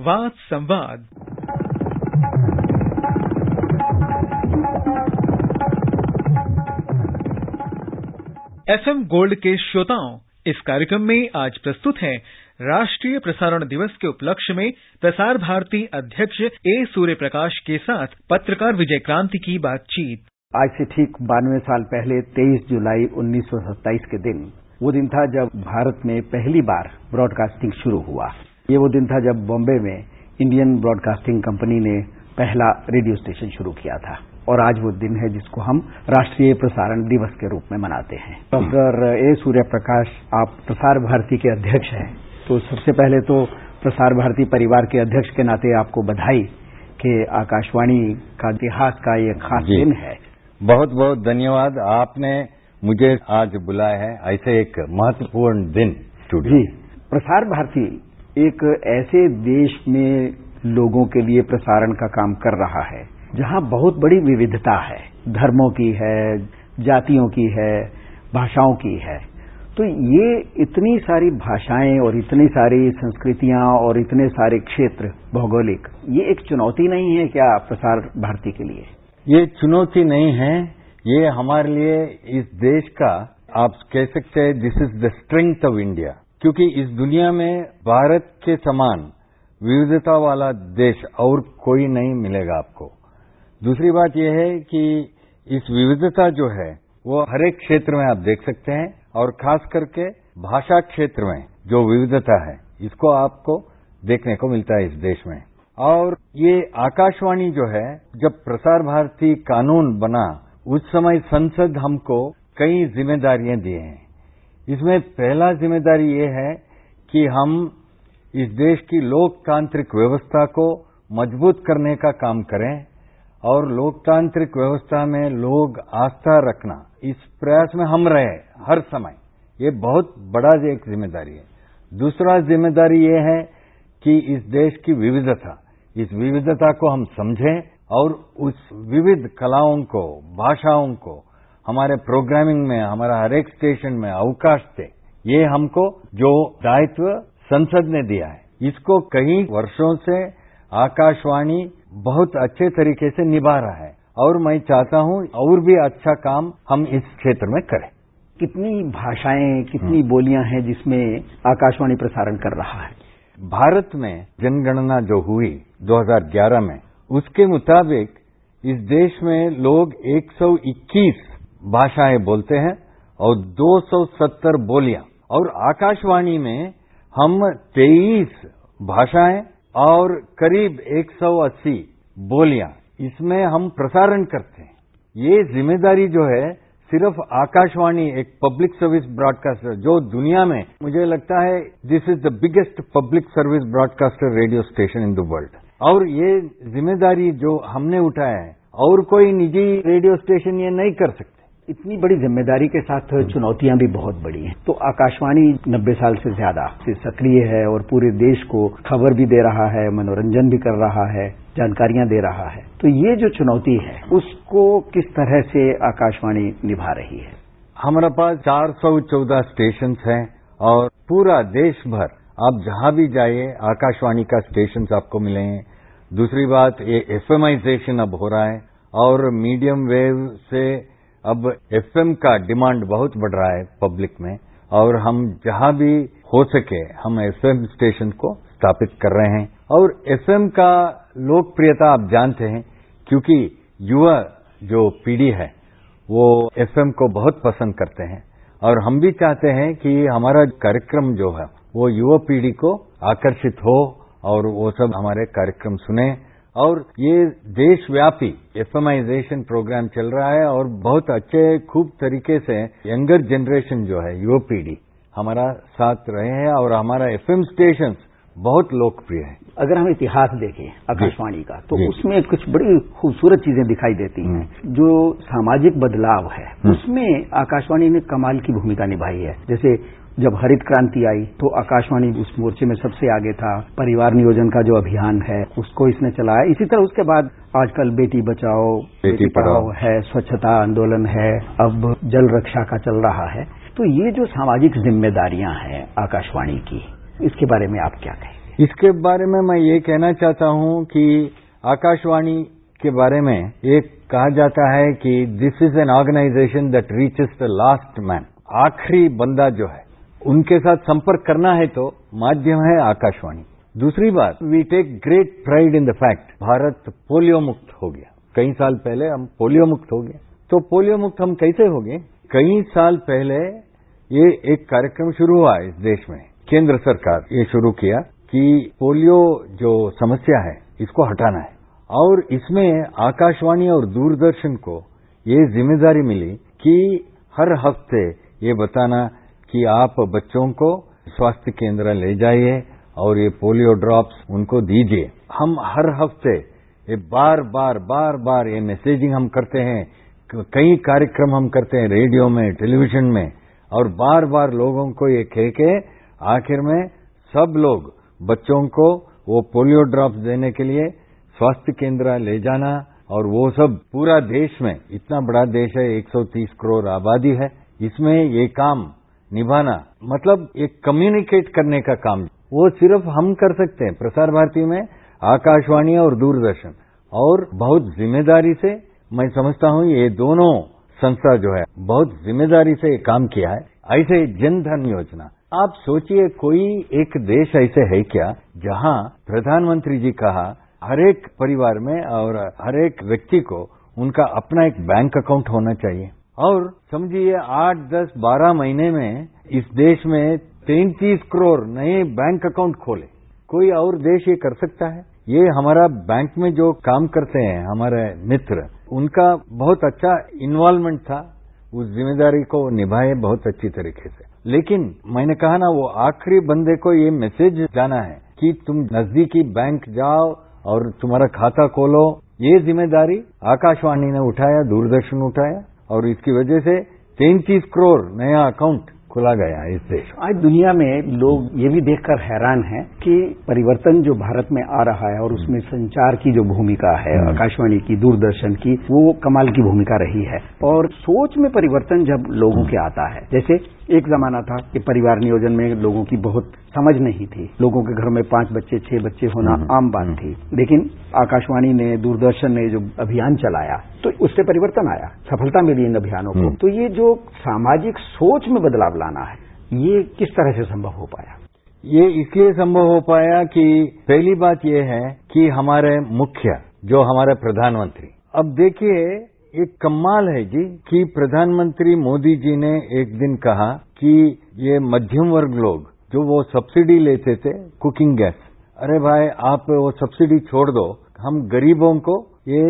वाद संवाद। FM gold के श्रोताओं, इस कार्यक्रम में आज प्रस्तुत है राष्ट्रीय प्रसारण दिवस के उपलक्ष्य में प्रसार भारती अध्यक्ष ए सूर्य प्रकाश के साथ पत्रकार विजय क्रांति की बातचीत। आज से ठीक बानवे साल पहले 23 जुलाई 1927 के दिन, वो दिन था जब भारत में पहली बार ब्रॉडकास्टिंग शुरू हुआ। ये वो दिन था जब बॉम्बे में इंडियन ब्रॉडकास्टिंग कंपनी ने पहला रेडियो स्टेशन शुरू किया था। और आज वो दिन है जिसको हम राष्ट्रीय प्रसारण दिवस के रूप में मनाते हैं। डॉक्टर ए सूर्य प्रकाश आप प्रसार भारती के अध्यक्ष हैं। तो सबसे पहले तो प्रसार भारती परिवार के अध्यक्ष के नाते आपको बधाई कि आकाशवाणी का इतिहास का ये खास दिन है। बहुत बहुत धन्यवाद। आपने मुझे आज बुलाया है। ऐसे एक महत्वपूर्ण दिन जी। प्रसार भारती एक ऐसे देश में लोगों के लिए प्रसारण का काम कर रहा है, जहाँ बहुत बड़ी विविधता है। धर्मों की है, जातियों की है, भाषाओं की है। तो ये इतनी सारी भाषाएँ और इतनी सारी संस्कृतियाँ और इतने सारे क्षेत्र भौगोलिक, ये एक चुनौती नहीं है क्या प्रसार भारती के लिए? ये चुनौती नहीं है। ये हमारे लिए इस देश का, आप कह सकते हैं this is the strength of India क्योंकि इस दुनिया में भारत के समान विविधता वाला देश और कोई नहीं मिलेगा आपको। दूसरी बात यह है कि इस विविधता जो है, वो हर एक क्षेत्र में आप देख सकते हैं और खास करके भाषा क्षेत्र में जो विविधता है, इसको आपको देखने को मिलता है इस देश में। और ये आकाशवाणी जो है, जब प्रसार भारती कानून बना, उस समय संसद हमको कई जिम्मेदारियाँ दिए हैं। इसमें पहला ज़िम्मेदारी ये है कि हम इस देश की लोकतांत्रिक व्यवस्था को मज़बूत करने का काम करें और लोकतांत्रिक व्यवस्था में लोग आस्था रखना, इस प्रयास में हम रहे हर समय, ये बहुत बड़ा एक ज़िम्मेदारी है। दूसरा ज़िम्मेदारी ये है कि इस देश की विविधता, इस विविधता को हम समझें और उस विविध कलाओं को, भाषाओं को हमारे प्रोग्रामिंग में हमारा हर एक स्टेशन में अवकाश दे ये हमको जो दायित्व संसद ने दिया है इसको कई वर्षों से आकाशवाणी बहुत अच्छे तरीके से निभा रहा है। और मैं चाहता हूँ और भी अच्छा काम हम इस क्षेत्र में करें। कितनी भाषाएँ कितनी बोलियाँ हैं जिसमें आकाशवाणी प्रसारण कर रहा है? भारत में जनगणना जो हुई 2011 में उसके मुताबिक इस देश में लोग 121 भाषाएँ बोलते हैं और 270 बोलियाँ। और आकाशवाणी में हम 23 भाषाएँ और करीब 180 बोलियाँ। इसमें हम प्रसारण करते हैं। ये ज़िम्मेदारी जो है, सिर्फ़ आकाशवाणी, एक पब्लिक सर्विस ब्रॉडकास्टर जो दुनिया में, मुझे लगता है this is the biggest public service broadcaster radio station in the world और ये ज़िम्मेदारी जो हमने उठाया है, और कोई निजी रेडियो स्टेशन ये नहीं कर सकते। इतनी बड़ी ज़िम्मेदारी के साथ चुनौतियाँ भी बहुत बड़ी हैं। तो आकाशवाणी नब्बे साल से ज़्यादा, से सक्रिय है और पूरे देश को खबर भी दे रहा है, मनोरंजन भी कर रहा है, जानकारियाँ दे रहा है। तो ये जो चुनौती है, उसको किस तरह से आकाशवाणी निभा रही है? हमारे पास चार सौ चौदह स्टेशन हैं और पूरा देश भर, आप जहाँ भी जाइए, आकाशवाणी का स्टेशन आपको मिलेंगे दूसरी बात, ये एफएमआईजेशन अब हो रहा है और मीडियम वेव से अब एफएम का डिमांड बहुत बढ़ रहा है पब्लिक में और हम जहाँ भी हो सके हम एफएम स्टेशन को स्थापित कर रहे हैं। और एफएम का लोकप्रियता आप जानते हैं, क्योंकि युवा जो पीढ़ी है, वो एफएम को बहुत पसंद करते हैं। और हम भी चाहते हैं कि हमारा कार्यक्रम जो है, वो युवा पीढ़ी को आकर्षित हो और वो सब हमारे कार्यक्रम सुने। और ये देशव्यापी एफएमआईजेशन प्रोग्राम चल रहा है और बहुत अच्छे खूब तरीके से यंगर जनरेशन जो है युवा पीढ़ी हमारा साथ रहे हैं और हमारा एफएम स्टेशन बहुत लोकप्रिय है। अगर हम इतिहास देखें आकाशवाणी का तो उसमें कुछ बड़ी खूबसूरत चीज़ें दिखाई देती हैं। हम्म। जो सामाजिक बदलाव है हम्म। उसमें आकाशवाणी ने कमाल की भूमिका निभाई है। जैसे जब हरित क्रांति आई तो आकाशवाणी उस मोर्चे में सबसे आगे था। परिवार नियोजन का जो अभियान है उसको इसने चलाया। इसी तरह उसके बाद आजकल बेटी बचाओ बेटी पढ़ाओ। है स्वच्छता आंदोलन है अब जल रक्षा का चल रहा है। तो ये जो सामाजिक जिम्मेदारियाँ हैं आकाशवाणी की इसके बारे में आप क्या कहें इसके बारे में मैं ये कहना चाहता हूँ कि आकाशवाणी के बारे में एक कहा जाता है कि this is an organisation that reaches the last man आखिरी बंदा जो है उनके साथ संपर्क करना है तो माध्यम है आकाशवाणी। दूसरी बात we take great pride in the fact Bharat polio मुक्त हो गया। कई साल पहले हम पोलियो मुक्त हो गए। तो पोलियो मुक्त हम कैसे हो गए? कई साल पहले ये एक कार्यक्रम शुरू हुआ इस देश में। केंद्र सरकार ये शुरू किया कि पोलियो जो समस्या है, इसको हटाना है। और इसमें आकाशवाणी और दूरदर्शन को ये ज़िम्मेदारी मिली कि हर हफ़्ते ये बताना कि आप बच्चों को स्वास्थ्य केंद्र ले जाइए और ये पोलियो ड्रॉप्स उनको दीजिए। हम हर हफ़्ते ये बार बार बार बार ये मैसेजिंग हम करते हैं कई कार्यक्रम हम करते हैं रेडियो में, टेलीविज़न में, और बार बार लोगों को ये कह के आखिर में सब लोग बच्चों को वो पोलियो ड्रॉप्स देने के लिए स्वास्थ्य केंद्र ले जाना, और वो सब पूरा देश में, इतना बड़ा देश है 130 करोड़ आबादी है, इसमें ये काम निभाना मतलब एक कम्युनिकेट करने का काम। वो सिर्फ़ हम कर सकते हैं, प्रसार भारती में, आकाशवाणी और दूरदर्शन। और बहुत ज़िम्मेदारी से, मैं समझता हूँ ये दोनों संस्था जो है, बहुत ज़िम्मेदारी से काम किया है। ऐसे जन धन योजना। आप सोचिए, कोई एक देश ऐसे है क्या, जहाँ प्रधानमंत्री जी कहा, हर एक परिवार में और हर एक व्यक्ति को उनका अपना एक बैंक अकाउंट होना चाहिए। और समझिए आठ, दस, बारह महीने में इस देश में तैंतीस करोड़ नए बैंक अकाउंट खोले। कोई और देश ये कर सकता है? ये हमारा बैंक में जो काम करते हैं, हमारे मित्र, उनका बहुत अच्छा इन्वॉल्वमेंट था। उस ज़िम्मेदारी को निभाए बहुत अच्छी तरीके से। लेकिन मैंने कहा ना, वो आखिरी बंदे को ये मैसेज जाना है कि तुम नजदीकी बैंक जाओ और तुम्हारा खाता खोलो। ये ज़िम्मेदारी आकाशवाणी ने उठाया, दूरदर्शन उठाया। और इसकी वजह से तैंतीस करोड़ नया अकाउंट खुला गया है इस देश आज दुनिया में लोग ये भी देखकर हैरान हैं कि परिवर्तन जो भारत में आ रहा है और उसमें संचार की जो भूमिका है हम्म। आकाशवाणी की दूरदर्शन की वो कमाल की भूमिका रही है और सोच में परिवर्तन जब लोगों के आता है जैसे एक जमाना था कि परिवार नियोजन में लोगों की बहुत समझ नहीं थी लोगों के घर में पाँच बच्चे छह बच्चे होना हम्म, आम बात। थी लेकिन आकाशवाणी ने दूरदर्शन ने जो अभियान चलाया तो उससे परिवर्तन आया सफलता मिली इन अभियानों को हम्म। तो ये जो सामाजिक सोच में बदलाव लाना है ये किस तरह से संभव हो पाया ये इसलिए संभव हो पाया कि पहली बात यह है कि हमारे मुख्य जो हमारे प्रधानमंत्री अब देखिए एक कमाल है जी कि प्रधानमंत्री मोदी जी ने एक दिन कहा कि ये मध्यम वर्ग लोग जो वो सब्सिडी लेते थे कुकिंग गैस अरे भाई आप वो सब्सिडी छोड़ दो हम गरीबों को ये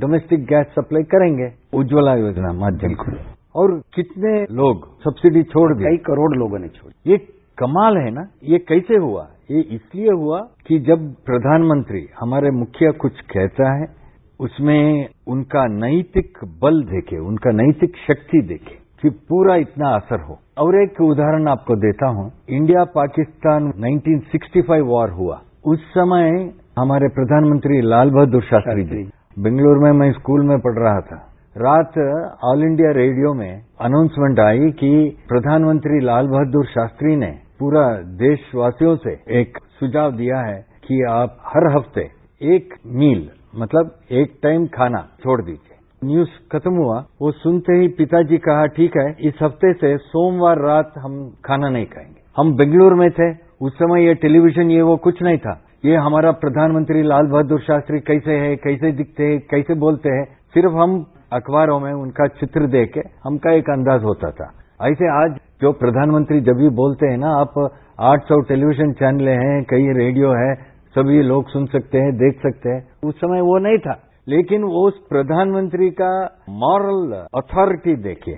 डोमेस्टिक गैस सप्लाई करेंगे उज्ज्वला योजना माध्यम से और कितने लोग सब्सिडी छोड़ दिए? कई करोड़ लोगों ने छोड़ ये कमाल है ना? ये कैसे हुआ? ये इसलिए हुआ कि जब प्रधानमंत्री हमारे मुखिया कुछ कहता है उसमें उनका नैतिक बल देखे उनका नैतिक शक्ति देखे कि पूरा इतना असर हो। और एक उदाहरण आपको देता हूँ। इंडिया पाकिस्तान 1965 वॉर हुआ। उस समय हमारे प्रधानमंत्री लाल बहादुर शास्त्री जी। बेंगलुरु में मैं स्कूल में पढ़ रहा था। रात ऑल इंडिया रेडियो में अनाउंसमेंट आई कि प्रधानमंत्री लाल बहादुर शास्त्री ने पूरा देशवासियों से एक सुझाव दिया है कि आप हर हफ़्ते एक मील मतलब एक टाइम खाना छोड़ दीजिए। न्यूज़ खत्म हुआ, वो सुनते ही पिताजी कहा, ठीक है, इस हफ़्ते से सोमवार रात हम खाना नहीं खाएँगे। हम बेंगलुरु में थे, उस समय ये टेलीविज़न ये वो कुछ नहीं था। ये हमारा प्रधानमंत्री लाल बहादुर शास्त्री कैसे है, कैसे दिखते हैं, कैसे बोलते हैं, सिर्फ़ हम अखबारों में उनका चित्र देख के हमका एक अंदाज होता था। ऐसे आज जो प्रधानमंत्री जब भी बोलते हैं ना, आप 800 टेलीविज़न चैनल हैं, कई रेडियो है सभी लोग सुन सकते हैं, देख सकते हैं। उस समय वो नहीं था। लेकिन वो उस प्रधानमंत्री का मॉरल अथॉरिटी देखिए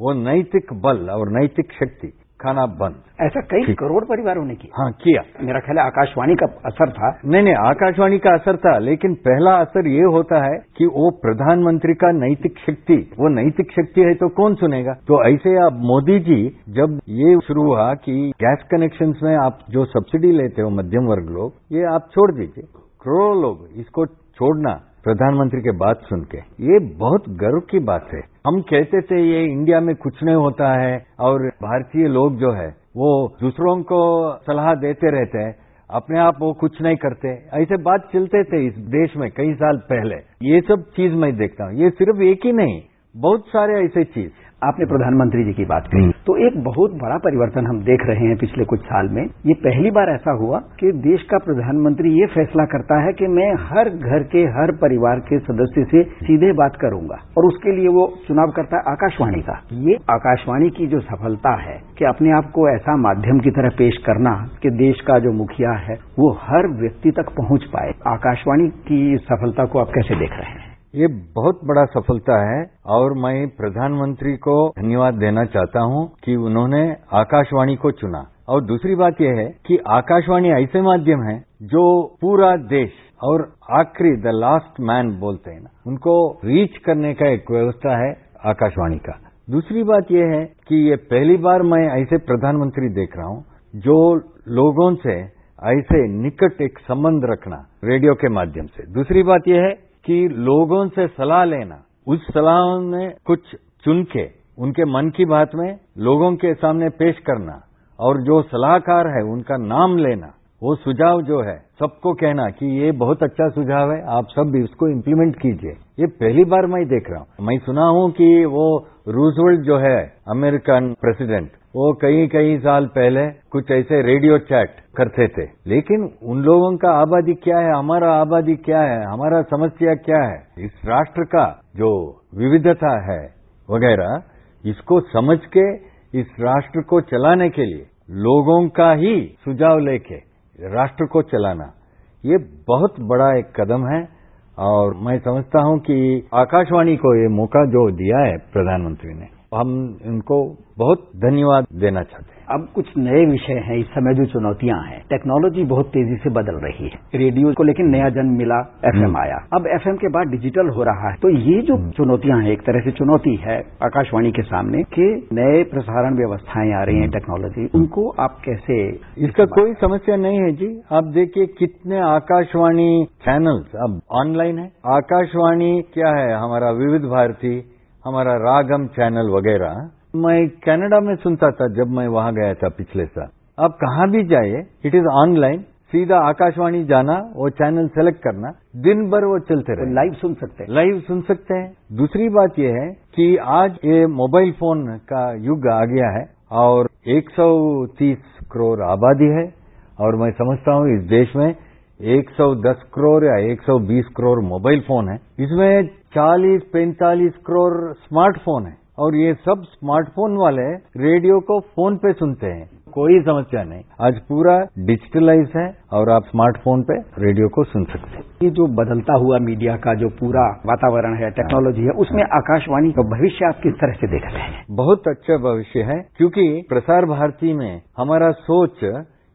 वो नैतिक बल और नैतिक शक्ति। खाना बंद। ऐसा कई करोड़ परिवारों ने किया। हाँ किया। मेरा ख्याल है आकाशवाणी का असर था। नहीं नहीं आकाशवाणी का असर था लेकिन पहला असर ये होता है कि वो प्रधानमंत्री का नैतिक शक्ति वो नैतिक शक्ति है तो कौन सुनेगा? तो ऐसे अब मोदी जी जब ये शुरू हुआ कि गैस कनेक्शन में आप जो सब्सिडी लेते हो मध्यम वर्ग लोग ये आप छोड़ दीजिए। करोड़ों लोग इसको छोड़ना प्रधानमंत्री के बात सुन के। ये बहुत गर्व की बात है। हम कहते थे, ये इंडिया में कुछ नहीं होता है और भारतीय लोग जो है, वो दूसरों को सलाह देते रहते हैं। अपने आप वो कुछ नहीं करते। ऐसे बात चलते थे इस देश में कई साल पहले। ये सब चीज़ मैं देखता हूँ। ये सिर्फ़ एक ही नहीं, बहुत सारे ऐसे चीज़। आपने प्रधानमंत्री जी की बात कही। तो एक बहुत बड़ा परिवर्तन हम देख रहे हैं पिछले कुछ साल में। ये पहली बार ऐसा हुआ कि देश का प्रधानमंत्री ये फैसला करता है कि मैं हर घर के हर परिवार के सदस्य से सीधे बात करूँगा। और उसके लिए वो चुनाव करता है आकाशवाणी का। ये आकाशवाणी की जो सफलता है कि अपने आप को ऐसा माध्यम की तरह पेश करना कि देश का जो मुखिया है वो हर व्यक्ति तक पहुँच पाए। आकाशवाणी की सफलता को आप कैसे देख रहे हैं? ये बहुत बड़ा सफलता है और मैं प्रधानमंत्री को धन्यवाद देना चाहता हूँ कि उन्होंने आकाशवाणी को चुना। और दूसरी बात यह है कि आकाशवाणी ऐसे माध्यम है जो पूरा देश और आखिरी द लास्ट मैन बोलते हैं उनको रीच करने का एक व्यवस्था है आकाशवाणी का। दूसरी बात यह है कि ये पहली बार मैं ऐसे प्रधानमंत्री देख रहा हूँ जो लोगों से ऐसे निकट एक संबंध रखना रेडियो के माध्यम से। दूसरी बात यह है कि लोगों से सलाह लेना, उस सलाह में कुछ चुन के उनके मन की बात में लोगों के सामने पेश करना और जो सलाहकार है, उनका नाम लेना, वो सुझाव जो है, सबको कहना कि ये बहुत अच्छा सुझाव है, आप सब भी उसको इम्प्लीमेंट कीजिए। ये पहली बार मैं देख रहा हूँ। मैं सुना हूँ कि वो रूजवेल्ट जो है अमेरिकन प्रेसिडेंट वो कई कई साल पहले कुछ ऐसे रेडियो चैट करते थे। लेकिन उन लोगों का आबादी क्या है? हमारा आबादी क्या है? हमारा समस्या क्या है? इस राष्ट्र का जो विविधता है वगैरह, इसको समझ के, इस राष्ट्र को चलाने के लिए, लोगों का ही सुझाव लेके, राष्ट्र को चलाना, ये बहुत बड़ा एक कदम है। और मैं समझता हूँ कि आकाशवाणी को ये मौका जो दिया है प्रधानमंत्री ने हम इनको बहुत धन्यवाद देना चाहते हैं। अब कुछ नए विषय हैं इस समय जो चुनौतियाँ हैं टेक्नोलॉजी बहुत तेज़ी से बदल रही है। रेडियो को लेकिन नया जन्म मिला एफएम आया। अब एफएम के बाद डिजिटल हो रहा है। तो ये जो चुनौतियाँ हैं एक तरह से चुनौती है आकाशवाणी के सामने कि नए प्रसारण व्यवस्थाएँ आ रही हैं टेक्नोलॉजी उनको आप कैसे इसका कोई समस्या नहीं है जी। आप देखिए कितने आकाशवाणी चैनल्स अब ऑनलाइन है। आकाशवाणी क्या है? हमारा विविध भारती हमारा रागम चैनल वगैरह मैं कनाडा में सुनता था जब मैं वहाँ गया था पिछले साल। अब कहाँ भी जाइए इट इज़ ऑनलाइन सीधा आकाशवाणी जाना वो चैनल सेलेक्ट करना दिन भर वो चलते रहे। लाइव सुन सकते हैं। लाइव सुन सकते हैं। दूसरी बात यह है कि आज ये मोबाइल फ़ोन का युग आ गया है और 130 करोड़ आबादी है और मैं समझता हूँ इस देश में 110 करोड़ या 120 करोड़ मोबाइल फ़ोन है। इसमें 40-45 करोड़ स्मार्टफ़ोन है और ये सब स्मार्टफ़ोन वाले रेडियो को फ़ोन पे सुनते हैं। कोई समस्या नहीं। आज पूरा डिजिटलाइज है और आप स्मार्टफ़ोन पे रेडियो को सुन सकते हैं। ये जो बदलता हुआ मीडिया का जो पूरा वातावरण है टेक्नोलॉजी है उसमें आकाशवाणी का भविष्य आप किस तरह से देख रहे हैं? बहुत अच्छा भविष्य है क्योंकि प्रसार भारती में हमारा सोच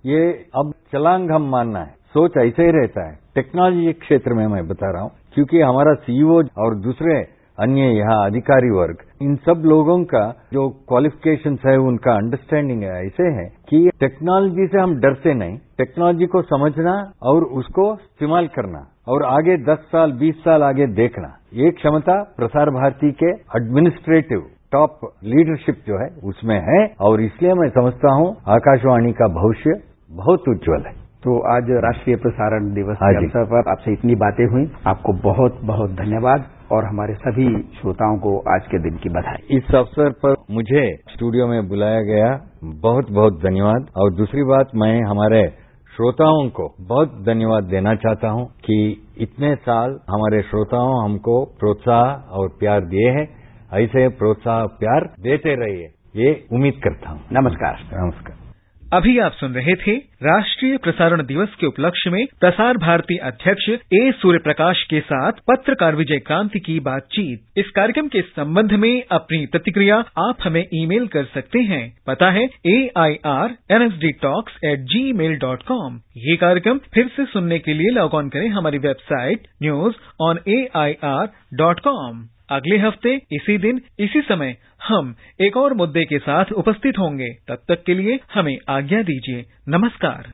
ये अब चलांग हम मानना है। सोच ऐसे ही रहता है। टेक्नोलॉजी क्षेत्र में मैं बता रहा हूँ। क्योंकि हमारा सीईओ और दूसरे अन्य यहाँ अधिकारी वर्ग, इन सब लोगों का जो क्वालिफिकेशन है, उनका अंडरस्टैंडिंग ऐसे है कि टेक्नोलॉजी से हम डरते नहीं। टेक्नोलॉजी को समझना और उसको इस्तेमाल करना और आगे 10 साल 20 साल आगे देखना। ये क्षमता प्रसार भारती के एडमिनिस्ट्रेटिव टॉप लीडरशिप जो है, उसमें है। और इसलिए मैं समझता हूँ, आकाशवाणी का भविष्य बहुत उज्जवल है। तो आज राष्ट्रीय प्रसारण दिवस के अवसर पर आपसे इतनी बातें हुई। आपको बहुत बहुत धन्यवाद और हमारे सभी श्रोताओं को आज के दिन की बधाई। इस अवसर पर मुझे स्टूडियो में बुलाया गया बहुत बहुत धन्यवाद। और दूसरी बात मैं हमारे श्रोताओं को बहुत धन्यवाद देना चाहता हूँ कि इतने साल हमारे श्रोताओं हमको प्रोत्साह और प्यार दिए हैं। ऐसे प्रोत्साह प्यार देते रहिए ये उम्मीद करता हूँ। नमस्कार। नमस्कार। अभी आप सुन रहे थे राष्ट्रीय प्रसारण दिवस के उपलक्ष्य में प्रसार भारती अध्यक्ष ए सूर्य प्रकाश के साथ पत्रकार विजय क्रांति की बातचीत। इस कार्यक्रम के संबंध में अपनी प्रतिक्रिया आप हमें ईमेल कर सकते हैं। पता है A I R N S D talks at G mail dot com ये कार्यक्रम फिर से सुनने के लिए लॉग ऑन करें हमारी website news on A I R dot com अगले हफ़्ते, इसी दिन, इसी समय, हम एक और मुद्दे के साथ उपस्थित होंगे। तब तक के लिए हमें आज्ञा दीजिए। नमस्कार।